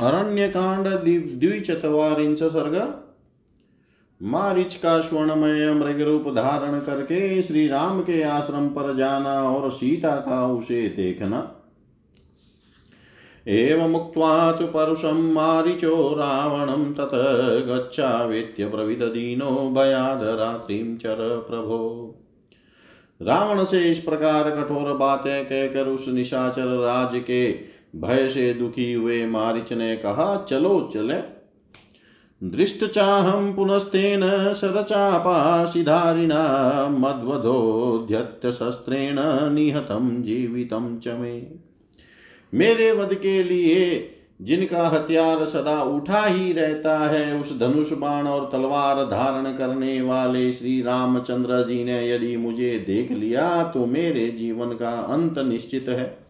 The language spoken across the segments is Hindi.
अरण्य कांड द्विचतवारिंश सर्ग। मारिच का स्वर्णमय मृग रूप धारण करके श्री राम के आश्रम पर जाना और सीता का उसे देखना। एवमुक्त्वा तु परुषं मारिचो रावणं तत गच्छावेत्य भयाद रात्रिं चर प्रभो। रावण से इस प्रकार कठोर बातें कहकर उस निशाचर राज के भय से दुखी हुए मारिच ने कहा, चलो, चले। दृष्टचाहं पुनस्तेन शरचापाशिधारिणा मद्वधोध्यत्यशस्त्रेण निहतं जीवितं च मे। मेरे वध के लिए जिनका हथियार सदा उठा ही रहता है, उस धनुष बाण और तलवार धारण करने वाले श्री रामचंद्र जी ने यदि मुझे देख लिया तो मेरे जीवन का अंत निश्चित है।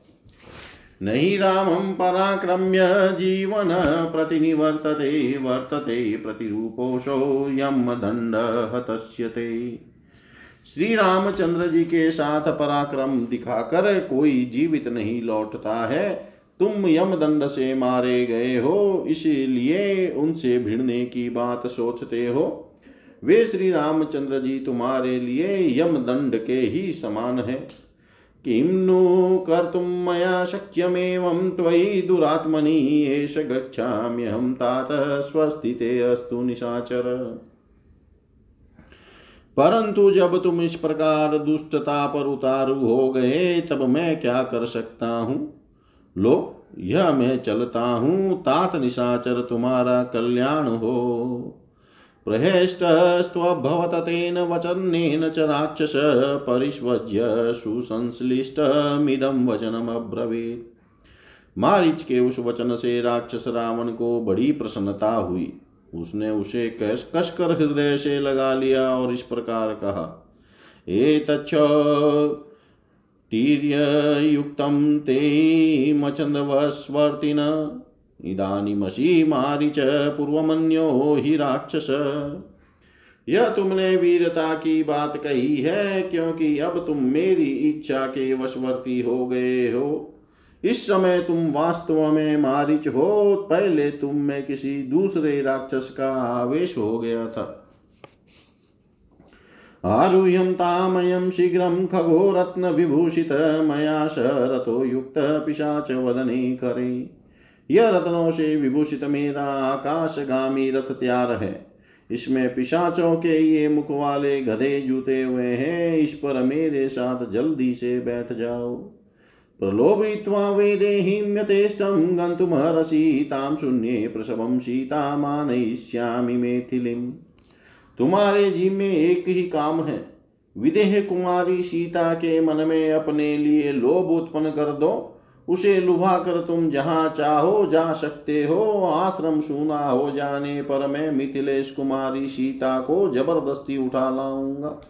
नहीं रामं पराक्रम्य जीवन प्रतिनिवर्तते, वर्तते प्रतिरूपोषो यम दंड हतस्यते श्री रामचंद्र जी के साथ पराक्रम दिखाकर कोई जीवित नहीं लौटता है। तुम यमदंड से मारे गए हो, इसीलिए उनसे भिड़ने की बात सोचते हो। वे श्री रामचंद्र जी तुम्हारे लिए यमदंड के ही समान है। किं नु कर्तुं मया शक्यमेवं त्वयि दुरात्मनि, एष गच्छाम्यहं तात स्वस्थिते अस्तु निशाचर। परंतु जब तुम इस प्रकार दुष्टता पर उतारू हो गए, तब मैं क्या कर सकता हूँ? लो, यह मैं चलता हूँ, तात निशाचर तुम्हारा कल्याण हो। प्रहेष्टस्त्वभवत तेन वचनेन च राक्षस परिष्वज्य सुसंश्लिष्टमिदं वचनमब्रवीत्। मारिच के उस वचन से राक्षस रावण को बड़ी प्रसन्नता हुई। उसने उसे कस कसकर हृदय से लगा लिया और इस प्रकार कहा, एतच्छ तीर्ययुक्तं ते मचन्दवस्वर्तिन इदानीमसि मारिच पूर्वमन्यो हि राक्षस। यह तुमने वीरता की बात कही है, क्योंकि अब तुम मेरी इच्छा के वशवर्ती हो गए हो। इस समय तुम वास्तव में मारिच हो, पहले तुम में किसी दूसरे राक्षस का आवेश हो गया था। आरुह्यं तामयं शीघ्रं खगोरत्न विभूषित मया शरतो युक्त पिशाच वदने करे। यह रत्नों से विभूषित मेरा आकाशगामी रथ तैयार है। इसमें पिशाचों के ये मुख वाले गधे जूते हुए हैं। इस पर मेरे साथ जल्दी से बैठ जाओ। प्रलोभित्वा वेदेहिम्यतेष्टं गन्तुमर्हसि तां शून्ये प्रसवं सीतामानयिष्यामि मेथिलीम्। तुम्हारे जी में एक ही काम है। विदेह कुमारी सीता के मन में अपने लिए लोभ उत्पन्न कर दो। उसे लुभा कर तुम जहाँ चाहो जा सकते हो। आश्रम सूना हो जाने पर मैं मिथिलेश कुमारी सीता को ज़बरदस्ती उठा लाऊँगा।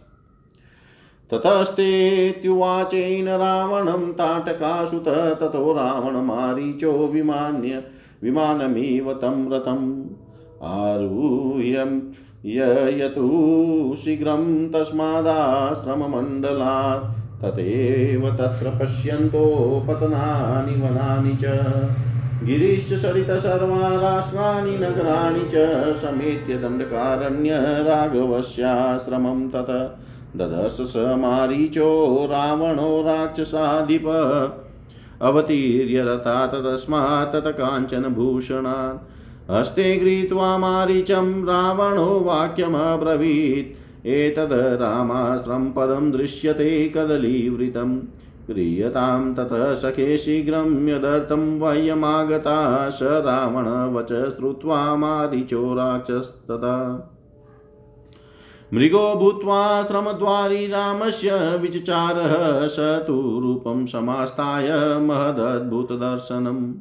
ततस्तेत्युवाचेन रावणं ताटकासुत, ततो रावणमारीचो विमान्य विमानमिव तं रथम्। आरुह्यं ययतु शीघ्रं तस्मादाश्रममण्डलात् तथैव तत्र पश्यन्तो पतनानि वनानि च। सरित सर्वा राष्ट्राणि नगराणि च। समेत्य दण्डकारण्य राघवस्याश्रमं तत। ददश स मारीचो रावणो राक्षसाधिप। अवतीर्य रथात् तस्मात् तत काञ्चनभूषणात् हस्ते गृहीत्वा मारीचं रावणो वाक्यमब्रवीत्। एतद् रामाश्रम पदं दृश्यते कदलीवृतं क्रियतां ततः सखे शीघ्रं यदर्थं वयमागता स रावणवच श्रुत्वा राक्षस्तदा। मृगो भूत्वा श्रमद्वारी रामस्य विचचारः स तु रूपं समास्ताय महदद्भुतदर्शनम्।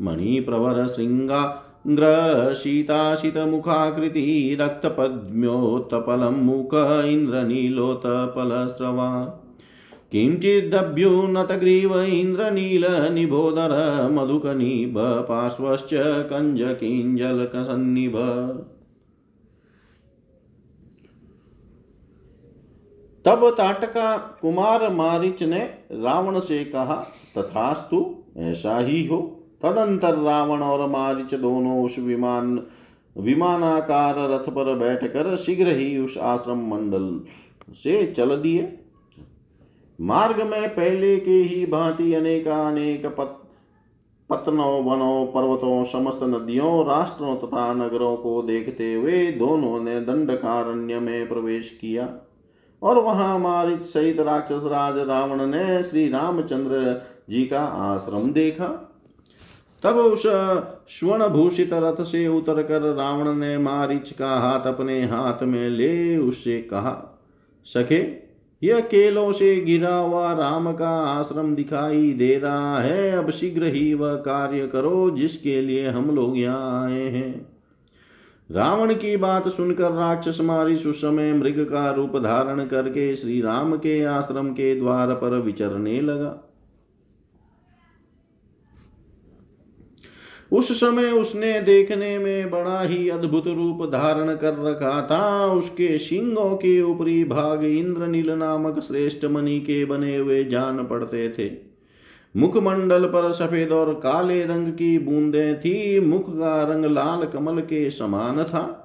मणिप्रवरशृङ्गा ग्रशीताशितमुखाकृति रक्तपद्म्योत्तपलं मुख इन्द्रनीलोत्पलस्रवा किञ्चिदभ्युन्नतग्रीव इन्द्रनीलनिभोदर मधुकनिभ पार्श्वश्च कञ्जकिञ्जलकसन्निभ। तब ताटका कुमार मारिच ने रावण से कहा, तथास्तु ऐसा ही हो। तदंतर रावण और मारिच दोनों उस विमान, विमानाकार रथ पर बैठकर शीघ्र ही उस आश्रम मंडल से चल दिए। मार्ग में पहले के ही भांति अनेकानेक पत, पत्नों, वनों, पर्वतों, समस्त नदियों, राष्ट्रों तथा नगरों को देखते हुए दोनों ने दंडकारण्य में प्रवेश किया और वहाँ मारिच सहित राक्षस राज रावण ने श्री रामचंद्र जी का आश्रम देखा। तब उस स्वर्ण भूषित रथ से उतर कर रावण ने मारिच का हाथ अपने हाथ में ले उससे कहा, सखे, यह केलों से गिरा हुआ राम का आश्रम दिखाई दे रहा है। अब शीघ्र ही वह कार्य करो जिसके लिए हम लोग यहाँ आए हैं। रावण की बात सुनकर राक्षस मारी समय मृग का रूप धारण करके श्री राम के आश्रम के द्वार पर विचरने लगा। उस समय उसने देखने में बड़ा ही अद्भुत रूप धारण कर रखा था। उसके सिंगों के ऊपरी भाग इंद्रनील नामक श्रेष्ठ मणि के बने हुए जान पड़ते थे। मुखमंडल पर सफ़ेद और काले रंग की बूंदें थी। मुख का रंग लाल कमल के समान था।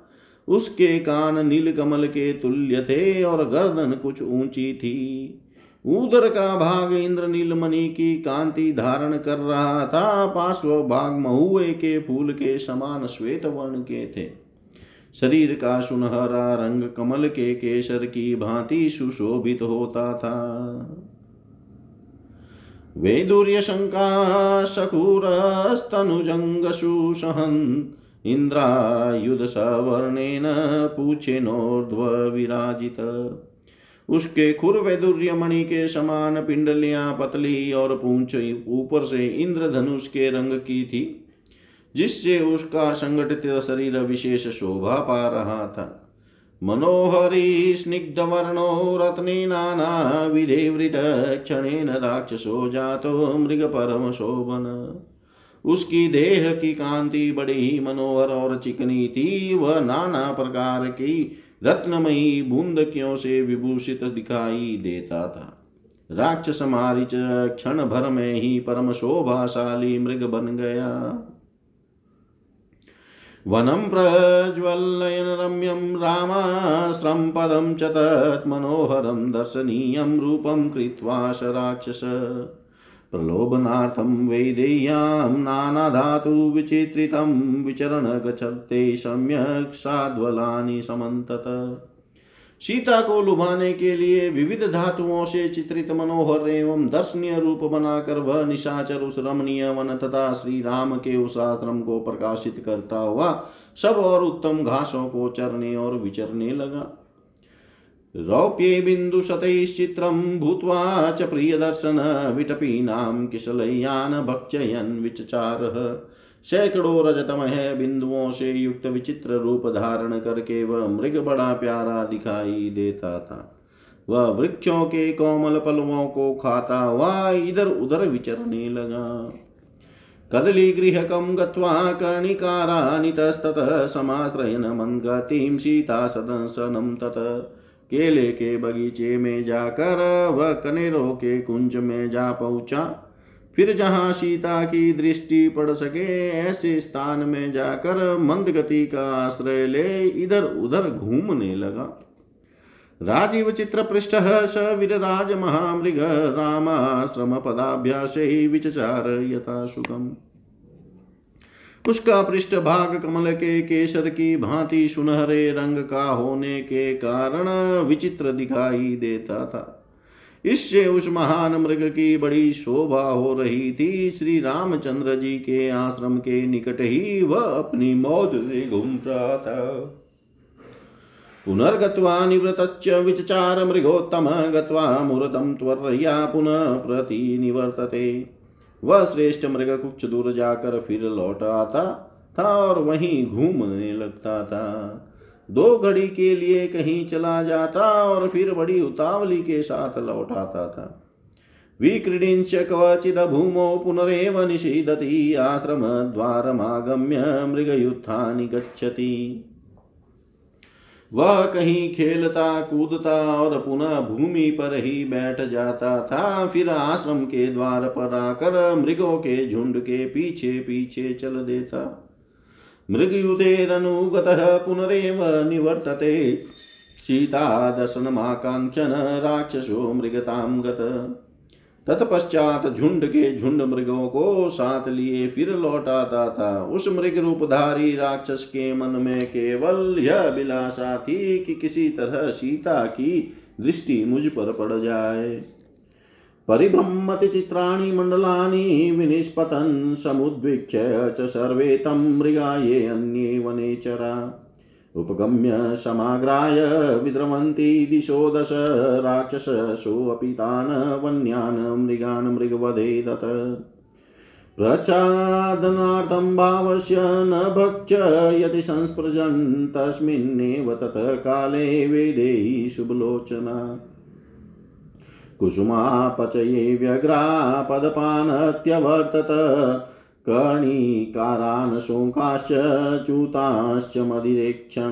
उसके कान नील कमल के तुल्य थे और गर्दन कुछ ऊँची थी। उदर का भाग इंद्र नीलमणि की कांति धारण कर रहा था। पार्श्व भाग महुए के फूल के समान श्वेत वर्ण के थे। शरीर का सुनहरा रंग कमल के केसर की भांति सुशोभित होता था। वेदुर्य शंका शकुरस्तनुजंग सुसहन उसके खुर वैदुर्य मणि के समान पिंडलियाँ पतली और पूंछ ऊपर से इंद्रधनुष के रंग की थी, जिससे उसका संगठित शरीर विशेष शोभा पा रहा था। मनोहरी स्निग्ध वर्णो रत्ने नाना विधेवृत क्षणेन राक्षसो जातो मृग परम शोभन उसकी देह की कांति बड़ी ही मनोहर और चिकनी थी। वह नाना प्रकार की रत्नमयी बूंदकियों से विभूषित दिखाई देता था। राक्षस मारिच क्षण भर में ही परम शोभाशाली मृग बन गया। वनं प्रज्वलयन रम्यं रामाश्रम पदं च तत्मनोहरं दर्शनीयं रूपं कृत्वा स राक्षस। प्रलोभनार्थं वैदेय्यां नानाधातुविचित्रितं विचरण गच्छते सम्यक् साध्वलानि समन्तत। सीता को लुभाने के लिए विविध धातुओं से चित्रित मनोहर एवं दर्शनीय रूप बनाकर वह निशाचर उस रमणीय वन तथा श्री राम के उस आश्रम को प्रकाशित करता हुआ सब और उत्तम घासों को चरने और विचरने लगा। रौप्ये बिन्दुशतैश्चित्रं भूत्वा च प्रियदर्शन विटपीनां किशलय्यान् भक्षयन् विचचारः। सैकड़ों रजतमय बिंदुओं से युक्त विचित्र रूप धारण करके वह मृग बड़ा प्यारा दिखाई देता था। वह वृक्षों के कोमल पलवों को खाता हुआ इधर उधर विचरने लगा। कदली कदलीगृहकं गत्वा कर्णिकारानितस्ततः सीता सदंसनं तत्। केले के बगीचे में जाकर वह कनेरों के कुंज में जा पहुँचा। फिर जहाँ सीता की दृष्टि पड़ सके, ऐसे स्थान में जाकर मंद गति का आश्रय ले इधर उधर घूमने लगा। राजीव चित्र पृष्ठ स विरराज महामृग, रामाश्रम पदाभ्यास विचार यथा सुगम उसका पृष्ठ भाग कमल के केसर की भांति सुनहरे रंग का होने के कारण विचित्र दिखाई देता था। इससे उस महान मृग की बड़ी शोभा हो रही थी। श्री रामचंद्र जी के आश्रम के निकट ही वह अपनी मौज से घूम रहा था। पुनर्गत्वा निवृतच्च विचचार मृगोत्तम गत्वा मूर्तम त्वर्या पुनः प्रति निवर्तते वह श्रेष्ठ मृग कुछ दूर जाकर फिर लौट आता था और वहीं घूमने लगता था। दो घड़ी के लिए कहीं चला जाता और फिर बड़ी उतावली के साथ लौट आता था। विक्रीडिंच क्वचिद भूमो पुनरेव निषीदति आश्रमद्वारमागम्य मृगयुत्थानि गच्छति। वह कहीं खेलता, कूदता और पुनः भूमि पर ही बैठ जाता था। फिर आश्रम के द्वार पर आकर मृगों के झुंड के पीछे पीछे चल देता। मृगयुतेरनुगतः पुनरेव निवर्तते। सीता दर्शनमाकाङ्क्षन राक्षसो मृगतां गत। तत्पश्चात झुंड के झुंड मृगों को साथ लिए फिर लौट आता था। उस मृग रूपधारी राक्षस के मन में केवल यह अभिलाषा थी कि किसी तरह सीता की दृष्टि मुझ पर पड़ जाए। परिभ्रमति चित्राणि मण्डलानि विनिष्पतन् समुद्वीक्ष्य च सर्वे तं मृगाये अन्ये वनेचरा उपगम्य समाग्राय विद्रवन्ति दिशो दश राक्षसोऽपि तान् वन्यान् मृगान् मृगवधे दत् प्रचादनार्थं भावस्य न भक्ष्य यदि संस्पृजन् तस्मिन्नेव ततः काले शुभलोचना। कुसुमापचये व्यग्रा पदपानत्यवर्तत कर्णिकारान् शोकाश्च च्यूताश्च मदिरेक्षण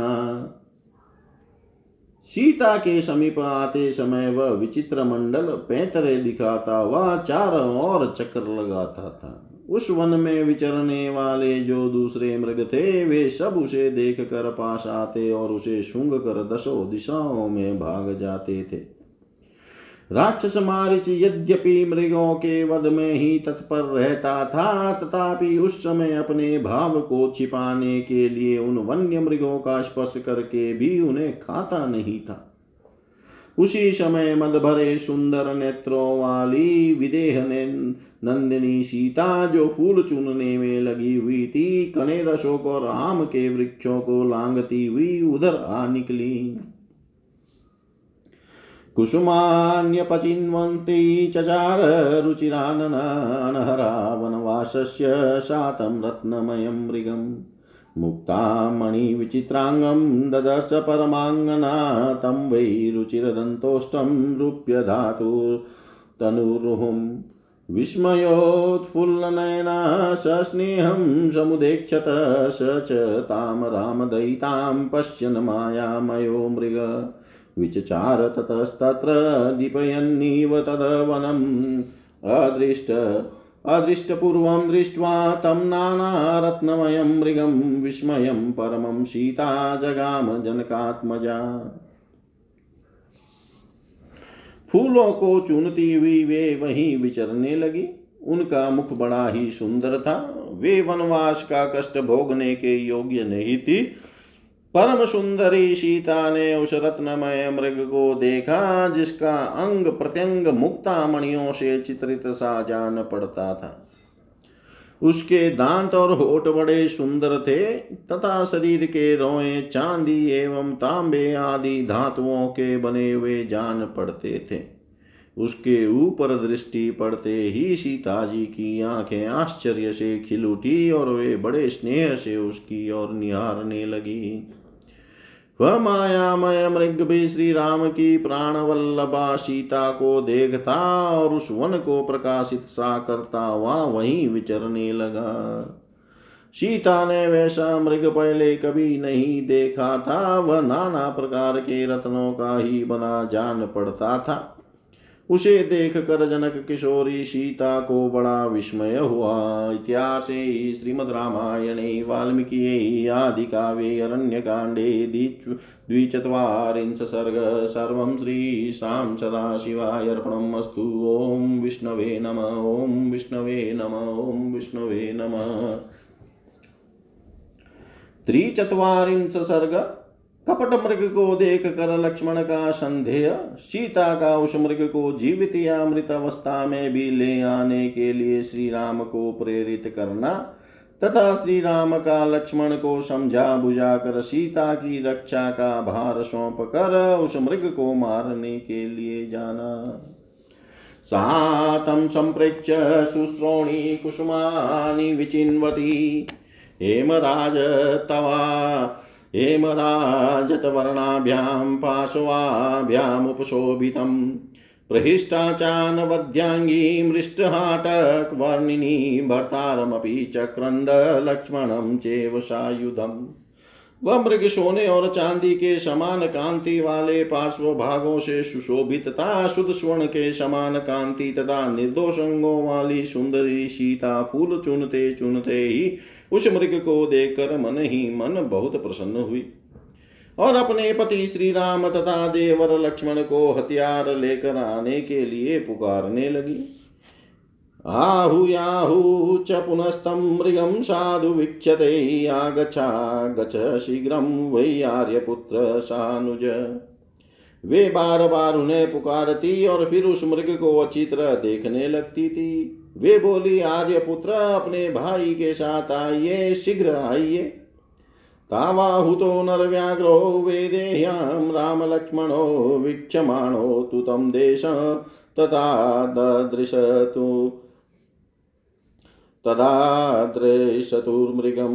सीता के समीप आते समय वह विचित्र मंडल पैतरे दिखाता, वह चारों ओर चक्कर लगाता था। उस वन में विचरने वाले जो दूसरे मृग थे, वे सब उसे देख कर पास आते और उसे सूंघ कर दसों दिशाओं में भाग जाते थे। राक्षस मारिच यद्यपि मृगों के वध में ही तत्पर रहता था, तथापि उस समय अपने भाव को छिपाने के लिए उन वन्य मृगों का स्पर्श करके भी उन्हें खाता नहीं था। उसी समय मद भरे सुंदर नेत्रों वाली विदेह ने नंदिनी सीता जो फूल चुनने में लगी हुई थी कने रसोक और आम के वृक्षों को लांगती हुई उधर आ निकली। कुसुमान्यपचिन्वन्ति चचार रुचिराननहरा वनवासस्य शातं रत्नमयं मृगम् मुक्तामणिविचित्राङ्गं ददर्श परमाङ्गना, तं वै रुचिरदन्तोष्टं रूप्यधातुर्तनुरुहुम् विस्मयोत्फुल्लनयना, सस्नेहं समुदेक्षत स च तां रामदयितां पश्यन् मायामयो मृग। विचचार ततस्तत्र दीपयन्नीव तदवनम्। अदृष्ट, अदृष्टपूर्वं दृष्ट्वा तं नानारत्नमयं मृगं विस्मयं परमं सीता जगाम जनकात्मजा फूलों को चुनती हुई वे वहीं विचरने लगी। उनका मुख बड़ा ही सुंदर था। वे वनवास का कष्ट भोगने के योग्य नहीं थी। परम सुंदरी सीता ने उस रत्नमय मृग को देखा, जिसका अंग प्रत्यंग मुक्ता मणियों से चित्रित सा जान पड़ता था। उसके दांत और होठ बड़े सुंदर थे, तथा शरीर के रोए चांदी एवं तांबे आदि धातुओं के बने हुए जान पड़ते थे। उसके ऊपर दृष्टि पड़ते ही सीता जी की आँखें आश्चर्य से खिल उठी और वे बड़े स्नेह से उसकी ओर निहारने लगी। वह मायामय मृग भी श्री राम की प्राण वल्लभा सीता को देखता और उस वन को प्रकाशित सा करता हुआ वहीं विचरने लगा। सीता ने वैसा मृग पहले कभी नहीं देखा था, वह नाना प्रकार के रत्नों का ही बना जान पड़ता था। उसे देख कर जनक किशोरी सीता को बड़ा विस्मय हुआ। इतिहास श्रीमद रामायणे, वाल्मीकि आदि काव्ये अरण्यकाण्डे द्विचत्वारिंश सर्ग, सर्वं श्रीशां सदाशिवाय अर्पणम् अस्तु। ॐ विष्णवे नम, ॐ विष्णवे नम, ॐ विष्णवे नम। त्रिचत्वारिंश सर्ग कपट मृग को देख कर लक्ष्मण का संदेह, सीता का उस मृग को जीवित या मृत अवस्था में भी ले आने के लिए श्री राम को प्रेरित करना, तथा श्री राम का लक्ष्मण को समझा बुझा कर सीता की रक्षा का भार सौंप कर उस मृग को मारने के लिए जाना। सातम संप्रेक्ष्य सुश्रोणी कुसुमानि विचिन्वती, हेमराज तवा हेमराजतवर्णाभ्यां पार्श्वाभ्यामुपशोभितम् प्रहिष्टाचानवद्याङ्गी मृष्टहाटकवर्णिनी भर्तारमपि चक्रन्दलक्ष्मणं चेव सायुधम् वह मृग सोने और चांदी के समान कांति वाले पार्श्व भागों से सुशोभित तथा शुद्ध स्वर्ण के समान कांति तथा निर्दोष अंगों वाली सुंदरी सीता फूल चुनते चुनते ही उस मृग को देखकर मन ही मन बहुत प्रसन्न हुई। और अपने पति श्री राम तथा देवर लक्ष्मण को हथियार लेकर आने के लिए पुकारने लगी। आहूयाहू च पुनस्तं मृगं साधु वीक्षते, आगच्छा गच्छ शीघ्रं वै आर्यपुत्र सानुज। वे बार बार उन्हें पुकारती और फिर उस मृग को अच्छी तरह देखने लगती थी। वे बोली आर्य पुत्र अपने भाई के साथ आइए, शीघ्र आइए। तावाहुतो नरव्याघ्रो वेदेह्यां रामलक्ष्मणो वीक्षमाणो तु तं देश तथा ददृशतु। तदा दृशतुर्मृगम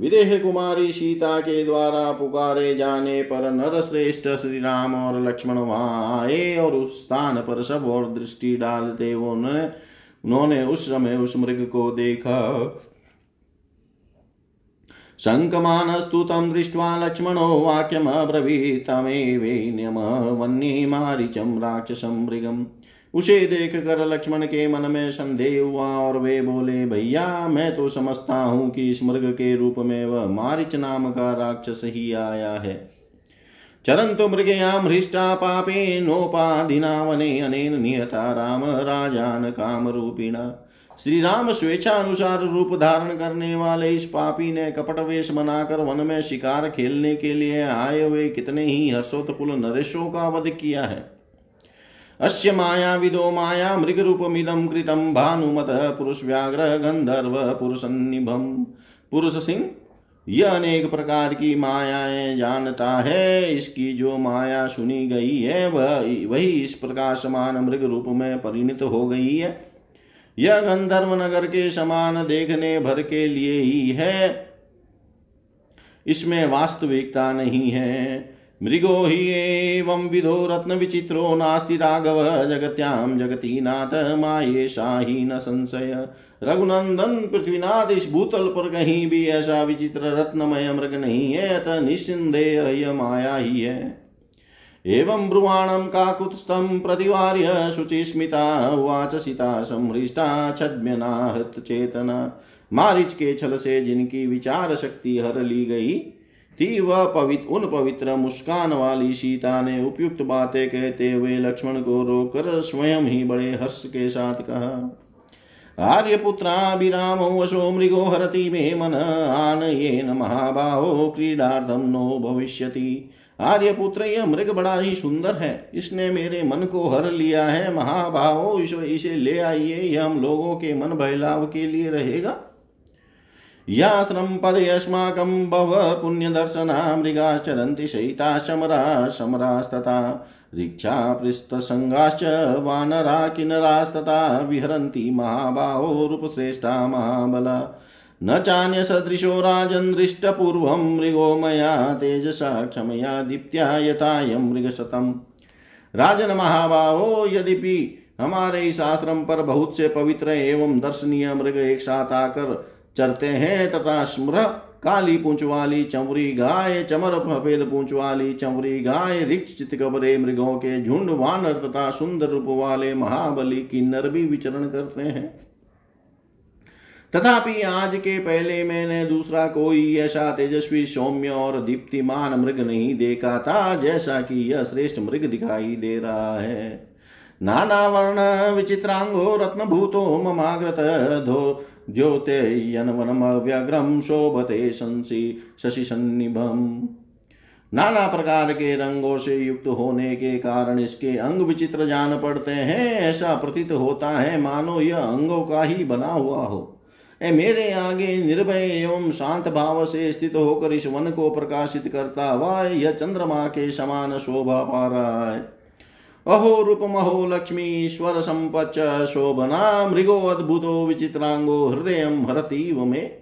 विदेह कुमारी सीता के द्वारा पुकारे जाने पर नर श्रेष्ठ श्री राम और लक्ष्मण वहाँ आए और उस स्थान पर सब और दृष्टि डालते उन्होंने उन्होंने उस समय उस मृग को देखा। शङ्कमानस्तु तं दृष्ट्वा लक्ष्मणो वाक्यमब्रवीत् तमेवेन्यम वह्निमारिचं राक्षसं मृगम्। उसे देख कर लक्ष्मण के मन में संदेह हुआ और वे बोले, भैया, मैं तो समझता हूँ कि इस मृग के रूप में वह मारिच नाम का राक्षस ही आया है। चरन्तु मृगयां हृष्टा पापे नोपाधिना वने अनेन निहता राम राजान कामरूपिणा। श्री राम स्वेच्छा अनुसार रूप धारण करने वाले इस पापी ने कपट वेश बनाकर वन में शिकार खेलने के लिए आए हुए कितने ही हर्षोत्पुल नरेशों का वध किया है। अस्य मायाविदो माया मृग रूप मृगरूपमिदं कृतं भानुमतः गंधर्व पुरुषन्निभम। पुरुष सिंह यह अनेक प्रकार की मायाएँ जानता है। इसकी जो माया सुनी गई है, वह, वही इस प्रकार समान मृग रूप में परिणत हो गई है। यह गंधर्व नगर के समान देखने भर के लिए ही है। इसमें वास्तविकता नहीं है। मृगो हि एवं विधो रत्नविचित्रो नास्ति राघव जगत्यां जगती नाथ मायेशा ही न संशय। रघुनंदन पृथ्वीनाथ इस भूतल पर कहीं भी ऐसा विचित्र रत्नमय मृग नहीं है, अतः निस्संदेह यह माया ही है। एवं ब्रुवाणं काकुत्स्थं प्रतिवार्य शुचिस्मिता उवाच सीता संहृष्टा छद्म्यनाहत चेतना। मारिच के छल से जिनकी विचार शक्ति हर ली गई थी वह पवित्र उन पवित्र मुस्कान वाली सीता ने उपयुक्त बातें कहते हुए लक्ष्मण को रोककर स्वयं ही बड़े हर्ष के साथ कहा आर्यपुत्राभिरामो वशो मृगो हरति मे मन आनयेन महाबाहो क्रीडार्थम नो भविष्यति। आर्यपुत्र, यह मृग बड़ा ही सुंदर है, इसने मेरे मन को हर लिया है महाभावो इसे ले आइए, यह हम लोगों के मन बहलाव के लिए रहेगा। याश्रम पदयस्माकं भव पुण्यदर्शना मृगाश्चरन्ति शयिता शमरा समरास्तथा ऋक्षापृष्ठसङ्गाश्च वानरा किन्नरास्तथा विहरन्ति महाबाहो रूपश्रेष्ठा महाबला। न चान्यसदृशो राजन् दृष्टपूर्वं मृगो मया तेजसा क्षमया दीप्त्या यथायं मृगशतम् राजन महाबाहो, यद्यपि हमारे इस आश्रम पर बहुत से पवित्र एवं दर्शनीय मृग एक साथ आकर चरते हैं तथा स्मृह, काली पूंछ वाली चमरी गाय, चमर सफ़ेद पूंछ वाली चमरी गाय रिक्ष चितकबरे मृगों के झुंड, वानर तथा सुंदर रूप वाले महाबली किन्नर भी विचरण करते हैं। तथापि आज के पहले मैंने दूसरा कोई ऐसा तेजस्वी, सौम्य और दीप्तिमान मृग नहीं देखा था, जैसा कि यह श्रेष्ठ मृग दिखाई दे रहा है। नाना वर्ण विचित्रांगो रत्नभूतो ममाग्रत धो द्योतेयनवनमव्यग्रं शोभते शंसी शशिसन्निभम् नाना प्रकार के रंगों से युक्त होने के कारण इसके अंग विचित्र जान पड़ते हैं, ऐसा प्रतीत होता है, मानो यह अंगों का ही बना हुआ हो। ए मेरे आगे निर्भय एवं शांत भाव से स्थित होकर इस वन को प्रकाशित करता हुआ यह चंद्रमा के समान शोभा पा रहा है। अहो रूपमहो लक्ष्मीश्वर संपच शोभना मृगो अद्भुतो विचित्रांगो हृदय हरतीव में।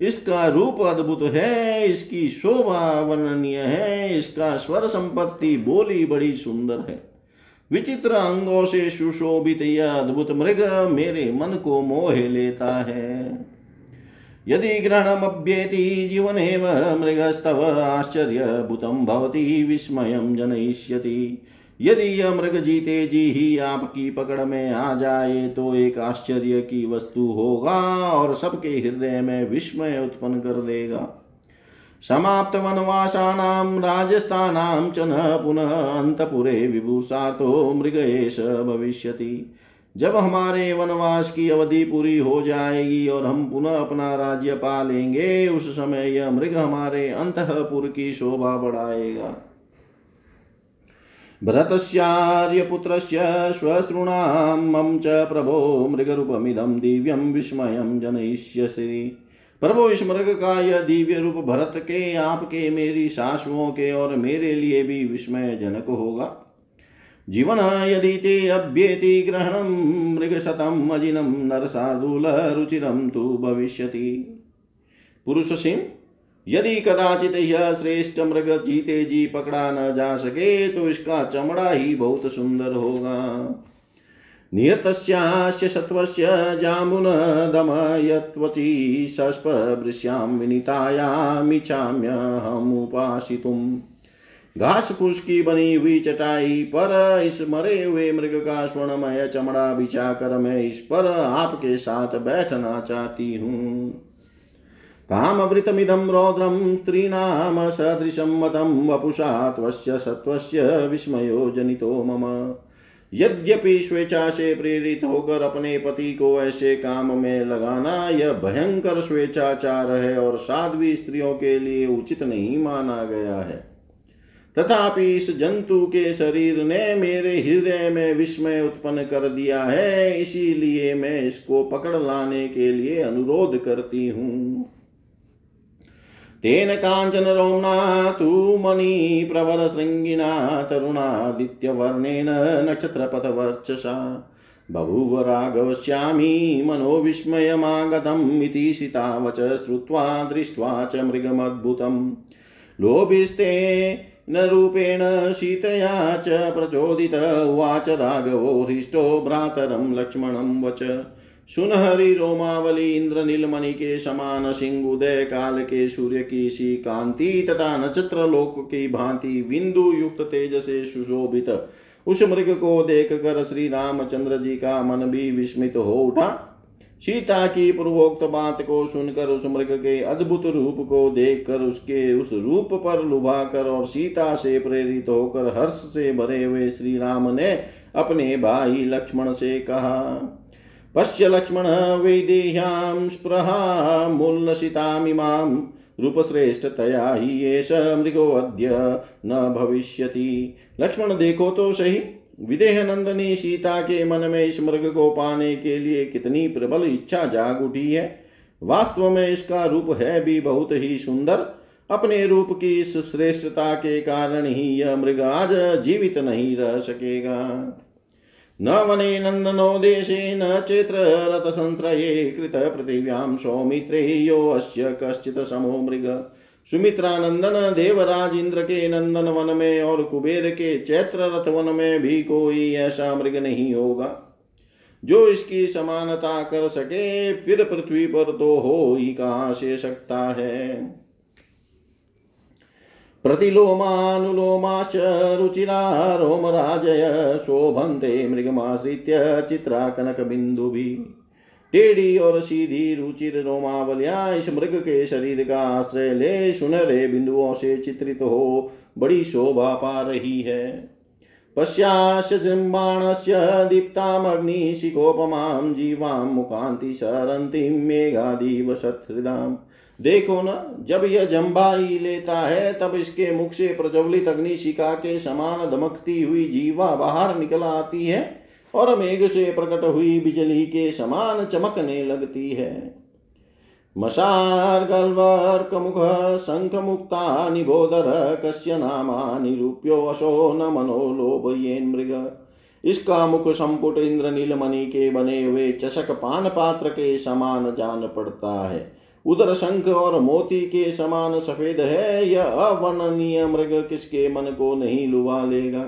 इसका रूप अद्भुत है, इसकी शोभा वर्णनीय है, इसका स्वर संपत्ति बोली बड़ी सुंदर है। विचित्र अंगों से सुशोभित यह अद्भुत मृग मेरे मन को मोह लेता है। यदि ग्रहणमभ्येति जीवनेव मृगस्तव, आश्चर्यभूतं भवति, विस्मयं जनयिष्यति। यदि यह मृग जीते जी ही आपकी पकड़ में आ जाए तो एक आश्चर्य की वस्तु होगा और सबके हृदय में विस्मय उत्पन्न कर देगा। समाप्त वनवासानां, राजस्थानां च न पुनः अन्तपुरे विभूषातो मृग एष भविष्यति। जब हमारे वनवास की अवधि पूरी हो जाएगी और हम पुनः अपना राज्य पालेंगे, उस समय यह मृग हमारे अंतपुर की शोभा बढ़ाएगा। भरतस्यार्यपुत्रस्य श्वश्रूणां मम च प्रभो मृगरूपमिदं दिव्यं विस्मयं जनयिष्यसि। प्रभो इस मृग का यह दिव्य रूप भरत के, आपके, मेरी सासुओं के और मेरे लिए भी विस्मय जनक होगा। जीवन यदि ते अभ्येति ग्रहणं मृगशतम् अजिनं नरसार्दूलरुचिरं तु भविष्यति। पुरुष सिंह यदि कदाचित यह श्रेष्ठ मृग जीते जी पकड़ा न जा सके तो इसका चमड़ा ही बहुत सुंदर होगा। नियतस्यास्य सत्वस्य जाम्बुनदमयत्वची सस्पभृश्यां विनीतायामिच्छाम्यहमुपासितुम् घास फूस की बनी हुई चटाई पर इस मरे हुए मृग का स्वर्णमय चमड़ा बिछा कर मैं इस पर आपके साथ बैठना चाहती हूँ। कामवृतमिदं रौद्रं स्त्रीणां सदृशं मतं वपुषा त्वस्य सत्वस्य विस्मयो जनितो मम। यद्यपि स्वेच्छा से प्रेरित होकर अपने पति को ऐसे काम में लगाना यह भयंकर स्वेच्छाचार है और साध्वी स्त्रियों के लिए उचित नहीं माना गया है। तथापि इस जंतु के शरीर ने मेरे हृदय में विस्मय उत्पन्न कर दिया है, इसीलिए मैं इसको पकड़ लाने के लिए अनुरोध करती हूँ। तेन काञ्चन रोम्णा तु मणिप्रवरशृङ्गिणा तरुणादित्यवर्णेन नक्षत्रपथवर्चसा। बभूव राघवश्यामी मनोविस्मयमागतम् इति सीतावच श्रुत्वा दृष्ट्वा च मृगमद्भुतम्। लोभिस्ते न रूपेण सीतया च प्रचोदित उवाच राघवो हृष्टो भ्रातरं लक्ष्मणं वच। सुनहरी रोमावली इंद्र नीलमणि के समान सिंह उदय काल के सूर्य की सी कांति तथा नक्षत्र लोक की भांति बिंदु युक्त तेज से सुशोभित। उस मृग को देख कर श्री रामचंद्र जी का मन भी विस्मित हो उठा। सीता की पूर्वोक्त बात को सुनकर उस मृग के अद्भुत रूप को देखकर उसके उस रूप पर लुभा कर और सीता से प्रेरित होकर हर्ष से भरे हुए श्री राम ने अपने भाई लक्ष्मण से कहा पश्य लक्ष्मण वैदेह्यां स्पृहा मूलसितामिमां रूपश्रेष्ठतया ही एष मृगोऽद्य न भविष्यति। लक्ष्मण, देखो तो सही। विदेह नंदनी सीता के मन में इस मृग को पाने के लिए कितनी प्रबल इच्छा जाग उठी है। वास्तव में इसका रूप है भी बहुत ही सुंदर। अपने रूप की इस श्रेष्ठता के कारण ही यह मृग आज जीवित नहीं रह सकेगा। न वने नंदनो देशे न चेत्र रथसंत्रये कृत सौमित्रे यो अस्य कश्चित् समो मृग। सुमित्रा नंदन देवराज इंद्र के नंदन वन में और कुबेर के चैत्र रथ वन में भी कोई ऐसा मृग नहीं होगा। जो इसकी समानता कर सके, फिर पृथ्वी पर तो हो ही कहा से सकता है? प्रतिलोमानुलोमाश्च रुचिरा रोमराजय शोभन्ते मृगमाश्रित्य चित्रा कनकबिन्दुभिः टेढ़ी और सीधी रुचिर रोमावलिया इस मृग के शरीर का आश्रय ले सुनहरे बिंदुओं से चित्रित हो बड़ी शोभा पा रही है। पश्यास्य जृम्बाणस्य दीप्तामग्निशिकोपमां जीवां मुकान्ति सरन्तीं मेघादिव सत्हृदाम् देखो न, जब यह जम्बाई लेता है, तब इसके मुख से प्रज्वलित अग्निशिका के समान धमकती हुई जीवा बाहर निकल आती है और मेघ से प्रकट हुई बिजली के समान चमकने लगती है। मशार गल्वर्क मुख शंख मुक्ता निबोधर कस्य नामा निरूप्यो अशो न मनो लोभ मृग। इसका मुख संपुट इंद्र नीलमणि के बने हुए चषक पान पात्र के समान जान पड़ता है। उधर शंख और मोती के समान सफ़ेद है, यह अवर्णनीय मृग किसके मन को नहीं लुभा लेगा?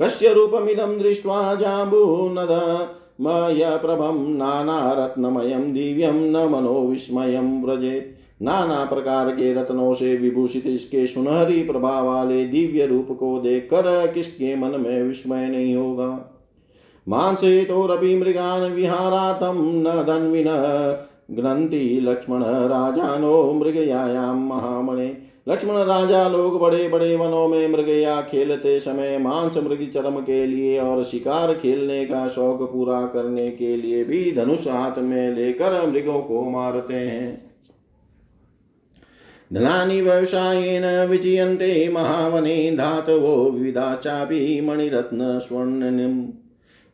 कस्य रूपमिदं दृष्ट्वा जाम्बूनद मयप्रभं नानारत्नमयं दिव्यं न मनोविस्मयं व्रजेत् नाना प्रकार के रत्नों से विभूषित इसके सुनहरी प्रभाव वाले दिव्य रूप को देखकर किसके मन में विस्मय नहीं होगा? मांसेतोरपि मृगान विहारार्थं न धन्विन ग्रंथि लक्ष्मण राजानो मृगयायां महामणे। लक्ष्मण राजा लोग बड़े बड़े वनों में मृगया खेलते समय मांस मृग चरम के लिए और शिकार खेलने का शौक पूरा करने के लिए भी धनुष हाथ में लेकर मृगों को मारते हैं। धनानि व्यवसायेन विजयन्ते महावने धातवो विविधाश्चापि मणिरत्न स्वर्णनिम्।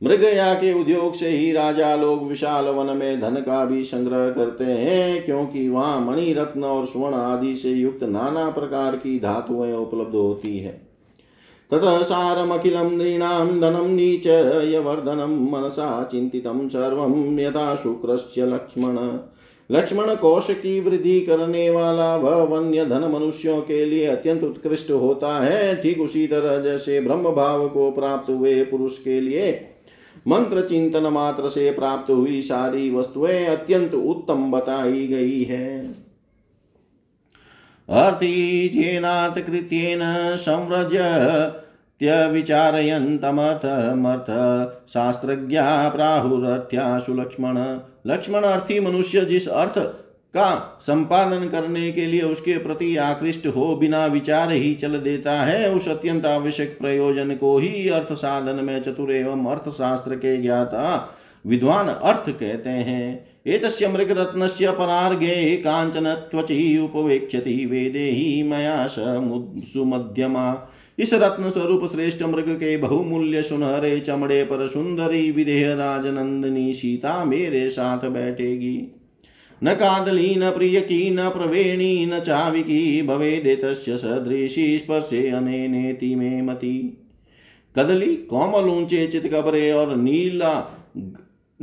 मृगया के उद्योग से ही राजा लोग विशाल वन में धन का भी संग्रह करते हैं, क्योंकि वहाँ मणि रत्न और स्वर्ण आदि से युक्त नाना प्रकार की धातुएँ उपलब्ध होती है। ततः सारमखिलं नृणां धनं नीचयवर्धनं मनसा चिन्तितं सर्वं यथा शुक्रस्य लक्ष्मण। लक्ष्मण कोश की वृद्धि करने वाला वह वन्य धन मनुष्यों के लिए अत्यंत उत्कृष्ट होता है। ठीक उसी तरह जैसे ब्रह्म भाव को प्राप्त हुए पुरुष के लिए मंत्र चिंतन मात्र से प्राप्त हुई सारी वस्तुएँ अत्यंत उत्तम बताई गई है। अर्थीजेनार्थकृत्येन संव्रज त्यविचारयन्तमर्थमर्थ शास्त्रज्ञा प्राहुरर्थ्या सुलक्ष्मण। लक्ष्मण अर्थी मनुष्य जिस अर्थ का संपादन करने के लिए उसके प्रति आकृष्ट हो बिना विचार ही चल देता है, उस अत्यंत आवश्यक प्रयोजन को ही अर्थ साधन में चतुर एवं अर्थशास्त्र के ज्ञाता विद्वान अर्थ कहते हैं। एतस्य मृगरत्नस्य परार्घे कांचन त्वचि उपवेक्षति वेदे ही मया सुमध्यमा। इस रत्न स्वरूप श्रेष्ठ मृग के बहुमूल्य सुनहरे चमड़े पर सुंदरी विदेह राजनंदिनी सीता मेरे साथ बैठेगी। न कादली, न प्रियकी, न प्रवेणी, न चाविकी भवेदेतस्य सदृशी स्पर्शे अनेनेति मे मती। कदली, कोमल, ऊँचे, चितकबरे और नीला,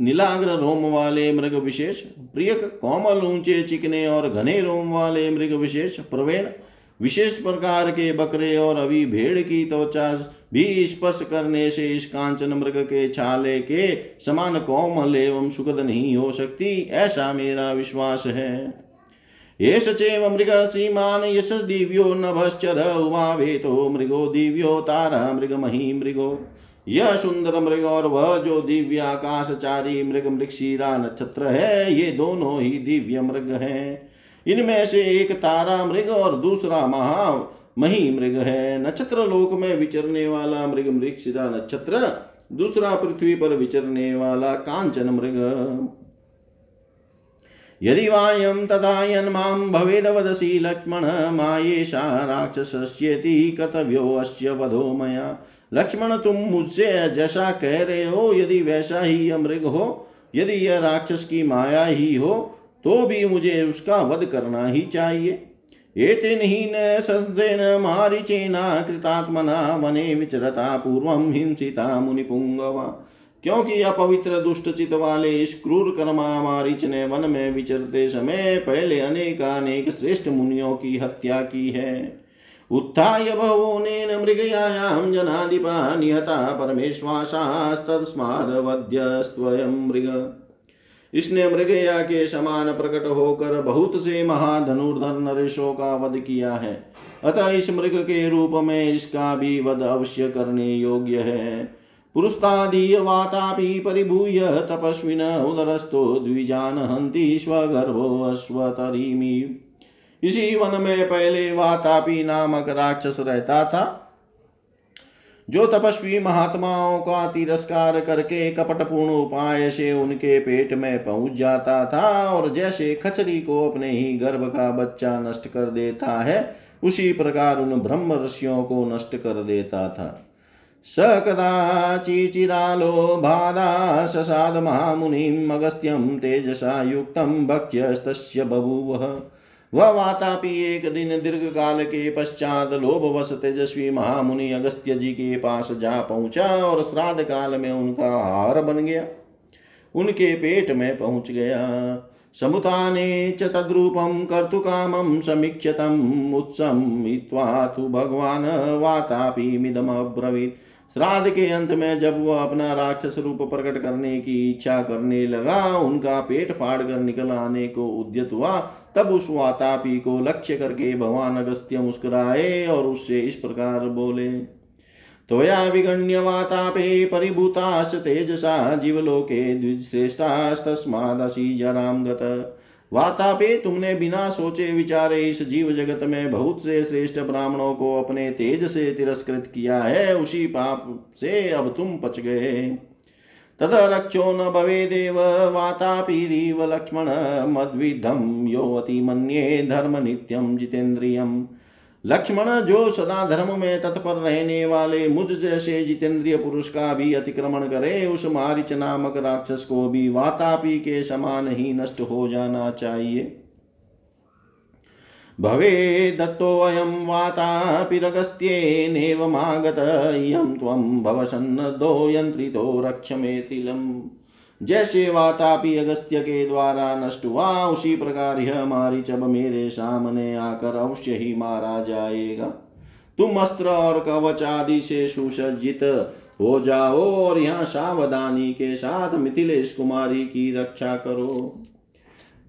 नीलाग्र रोम वाले मृग विशेष, प्रियक, कोमल, ऊँचे, चिकने और घने रोम वाले मृग विशेष, प्रवेण विशेष प्रकार के बकरे और अभी भेड़ की त्वचा भी स्पर्श करने से इस कांचन मृग के छाले के समान कोमल एवं सुखद नहीं हो सकती, ऐसा मेरा विश्वास है। येष चेव मृग श्रीमान यश दिव्यो नभश्चर तो मृगो दिव्यो तारा मृग मही मृगो। यह सुंदर मृग और वह जो दिव्य आकाशचारी मृग मृक्षीरा नक्षत्र है, ये दोनों ही दिव्य मृग हैं। इनमें से एक तारा मृग और दूसरा महा मही मृग है। नक्षत्र लोक में विचरने वाला मृग मृक्षिरा नक्षत्र, दूसरा पृथ्वी पर विचरने वाला कांचन मृग। यदि वायं तथा यन्मां भवेदवदसि लक्ष्मण मायेशा राक्षसस्येति कर्तव्यो अस्य वधो मया। लक्ष्मण, तुम मुझसे जैसा कह रहे हो, यदि वैसा ही यह मृग हो, यदि यह राक्षस की माया ही हो तो भी मुझे उसका वध करना ही चाहिए। एतेन हीन संसेन मारिचेना कृतात्मना वने विचरता पूर्वम हिंसिता मुनिपुंगवा क्योंकि अपवित्र दुष्ट चित वाले इस क्रूर कर्मा मारिच ने वन में विचरते समय पहले अनेक अनेक श्रेष्ठ मुनियों की हत्या की है। उत्थाय भवोनेन मृगयायां जनाधिपा निहता परमेश्वासास्तस्माद्वध्यस्त्वयं मृग। इसने मृगया के समान प्रकट होकर बहुत से महाधनुर्धर नरेशों का वध किया है। अतः इस मृग के रूप में इसका भी वध अवश्य करने योग्य है। पुरुस्तादीयवातापि परिभूय तपस्विन उदरस्तो द्विजान हन्ति स्वगर्भो अश्वतरीमि। इसी वन में पहले वातापी नामक राक्षस रहता था। जो तपस्वी महात्माओं का तिरस्कार करके कपटपूर्ण उपाय से उनके पेट में पहुँच जाता था और जैसे खचरी को अपने ही गर्भ का बच्चा नष्ट कर देता है, उसी प्रकार उन ब्रह्म ऋषियों को नष्ट कर देता था। स कदाचिचिरालो बाधा ससाद महामुनिम् अगस्त्यं तेजसा युक्तं भक्त्यस्तस्य बभूवः। वह वातापी एक दिन दीर्घ काल के पश्चात लोभवश तेजस्वी महामुनि अगस्त्य जी के पास जा पहुँचा और श्राद्ध काल में उनका हार बन गया। उनके पेट में पहुँच गया। समुताने च तद्रूपं कर्तुकामं समीक्षतम् उत्समित्वा तु भगवान् वातापि मिदमब्रवीत् श्राद्ध के अंत में जब वह अपना राक्षस रूप प्रकट करने की इच्छा करने लगा, उनका पेट फाड़ कर निकल आने को उद्यत हुआ तब उस वातापी को लक्ष्य करके भगवान अगस्त्य मुस्कुराए और उससे इस प्रकार बोले, त्वया विगण्य वातापे परिभूताश्च तेजसा जीवलोके द्विश्रेष्ठास्तस्मादसि जराम गत। वातापे तुमने बिना सोचे विचारे इस जीव जगत में बहुत से श्रेष्ठ ब्राह्मणों को अपने तेज से तिरस्कृत किया है, उसी पाप से अब तुम पच गए। तद रक्षो न भवेदेव, वातापीरीव लक्ष्मण मद्विधम यो अति मन्ये धर्म नित्यम जितेन्द्रियम लक्ष्मण जो सदा धर्म में तत्पर रहने वाले, मुझ जैसे जितेंद्रिय पुरुष का भी अतिक्रमण करे, उस मारिच नामक राक्षस को भी वातापी के समान ही नष्ट हो जाना चाहिए। भवे दत्तोऽयं वातापिरगस्त्येनेवमागत। इयं त्वं भवसन्नद्धो यन्त्रितो रक्षमेतिलम् जैसे वातापि अगस्त्य के द्वारा नष्ट हुआ उसी प्रकार यह मारी जब मेरे सामने आकर अवश्य ही मारा जाएगा। तुम अस्त्र और कवच आदि से सुसज्जित हो जाओ और यहाँ सावधानी के साथ मिथिलेश कुमारी की रक्षा करो।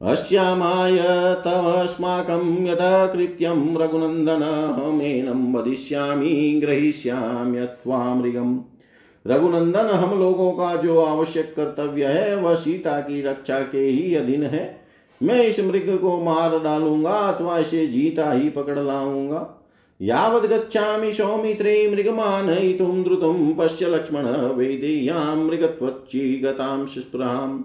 अस्यामाय तवस्माकं यथा कृत्यं रघुनन्दन मेनं वदिष्यामि ग्रहीष्याम्यत्वामृगम् रघुनंदन हम लोगों का जो आवश्यक कर्तव्य है, वह सीता की रक्षा के ही अधीन है। मैं इस मृग को मार डालूँगा अथवा इसे जीता ही पकड़ लाऊँगा। यावद गच्छामि सौमित्रे मृगमान तुम द्रुतम पश्य लक्ष्मण वेदेयां मृगत्वच्ची गतां स्पृहाम्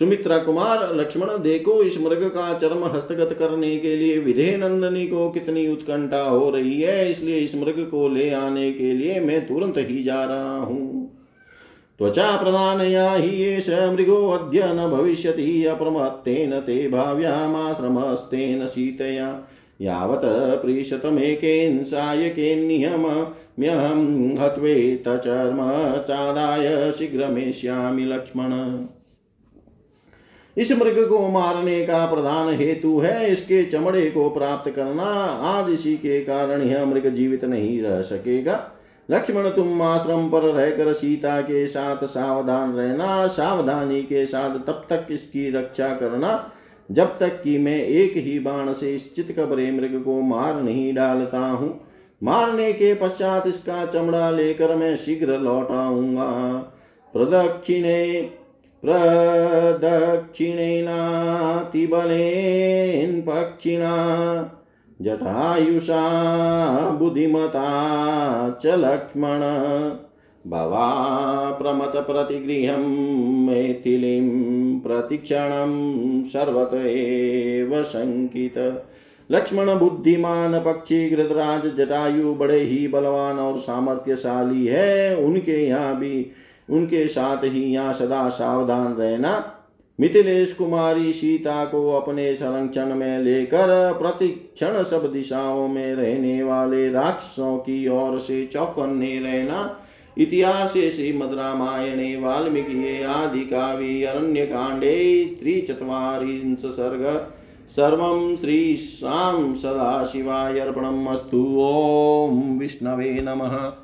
सुमित्रा कुमार, लक्ष्मण, देखो इस मृग का चर्म हस्तगत करने के लिए विधे नंदनी को कितनी उत्कंठा हो रही है, इसलिए इस मृग को ले आने के लिए मैं तुरंत ही जा रहा हूँ। त्वचा प्रदानया हि एष अद्य न भविष्यति, अप्रमत्तेन ते भाव्यामाश्रमस्तेन सीतया, यावत् प्रीशतमेकेन सायकेन्नियम्यहं हत्वेत चर्म चादाय शीघ्रमेष्यामि लक्ष्मण। इस मृग को मारने का प्रधान हेतु है, इसके चमड़े को प्राप्त करना। आज इसी के कारण यह मृग जीवित नहीं रह सकेगा। लक्ष्मण, तुम आश्रम पर रहकर सीता के साथ सावधान रहना, सावधानी के साथ तब तक इसकी रक्षा करना। जब तक कि मैं एक ही बाण से इस चित कबरे मृग को मार नहीं डालता हूँ। मारने के पश्चात इसका चमड़ा लेकर मैं शीघ्र लौट आऊँगा। प्रदक्षिणे प्रदक्षिणेनातिबलेन पक्षिणा, जटायुषा बुद्धिमता च लक्ष्मण। भवा प्रमथप्रतिगृहं मैथिलीं प्रतिक्षणं सर्वत एव शङ्कित। लक्ष्मण बुद्धिमान पक्षी गृतराज जटायु बड़े ही बलवान और सामर्थ्यशाली है। उनके यहाँ भी उनके साथ ही यहाँ सदा सावधान रहना। मिथिलेश कुमारी सीता को अपने संरक्षण में लेकर प्रतिक्षण सब दिशाओं में रहने वाले राक्षसों की ओर से चौकन्ने रहना। इतिहास श्रीमद रामायणे, वाल्मीकि आदि काव्य अरण्य कांडे त्रिचत्वारिंश सर्ग सर्व सर्वं श्रीशां सदाशिवाय अर्पणम् अस्तु। ॐ विष्णवे नमः।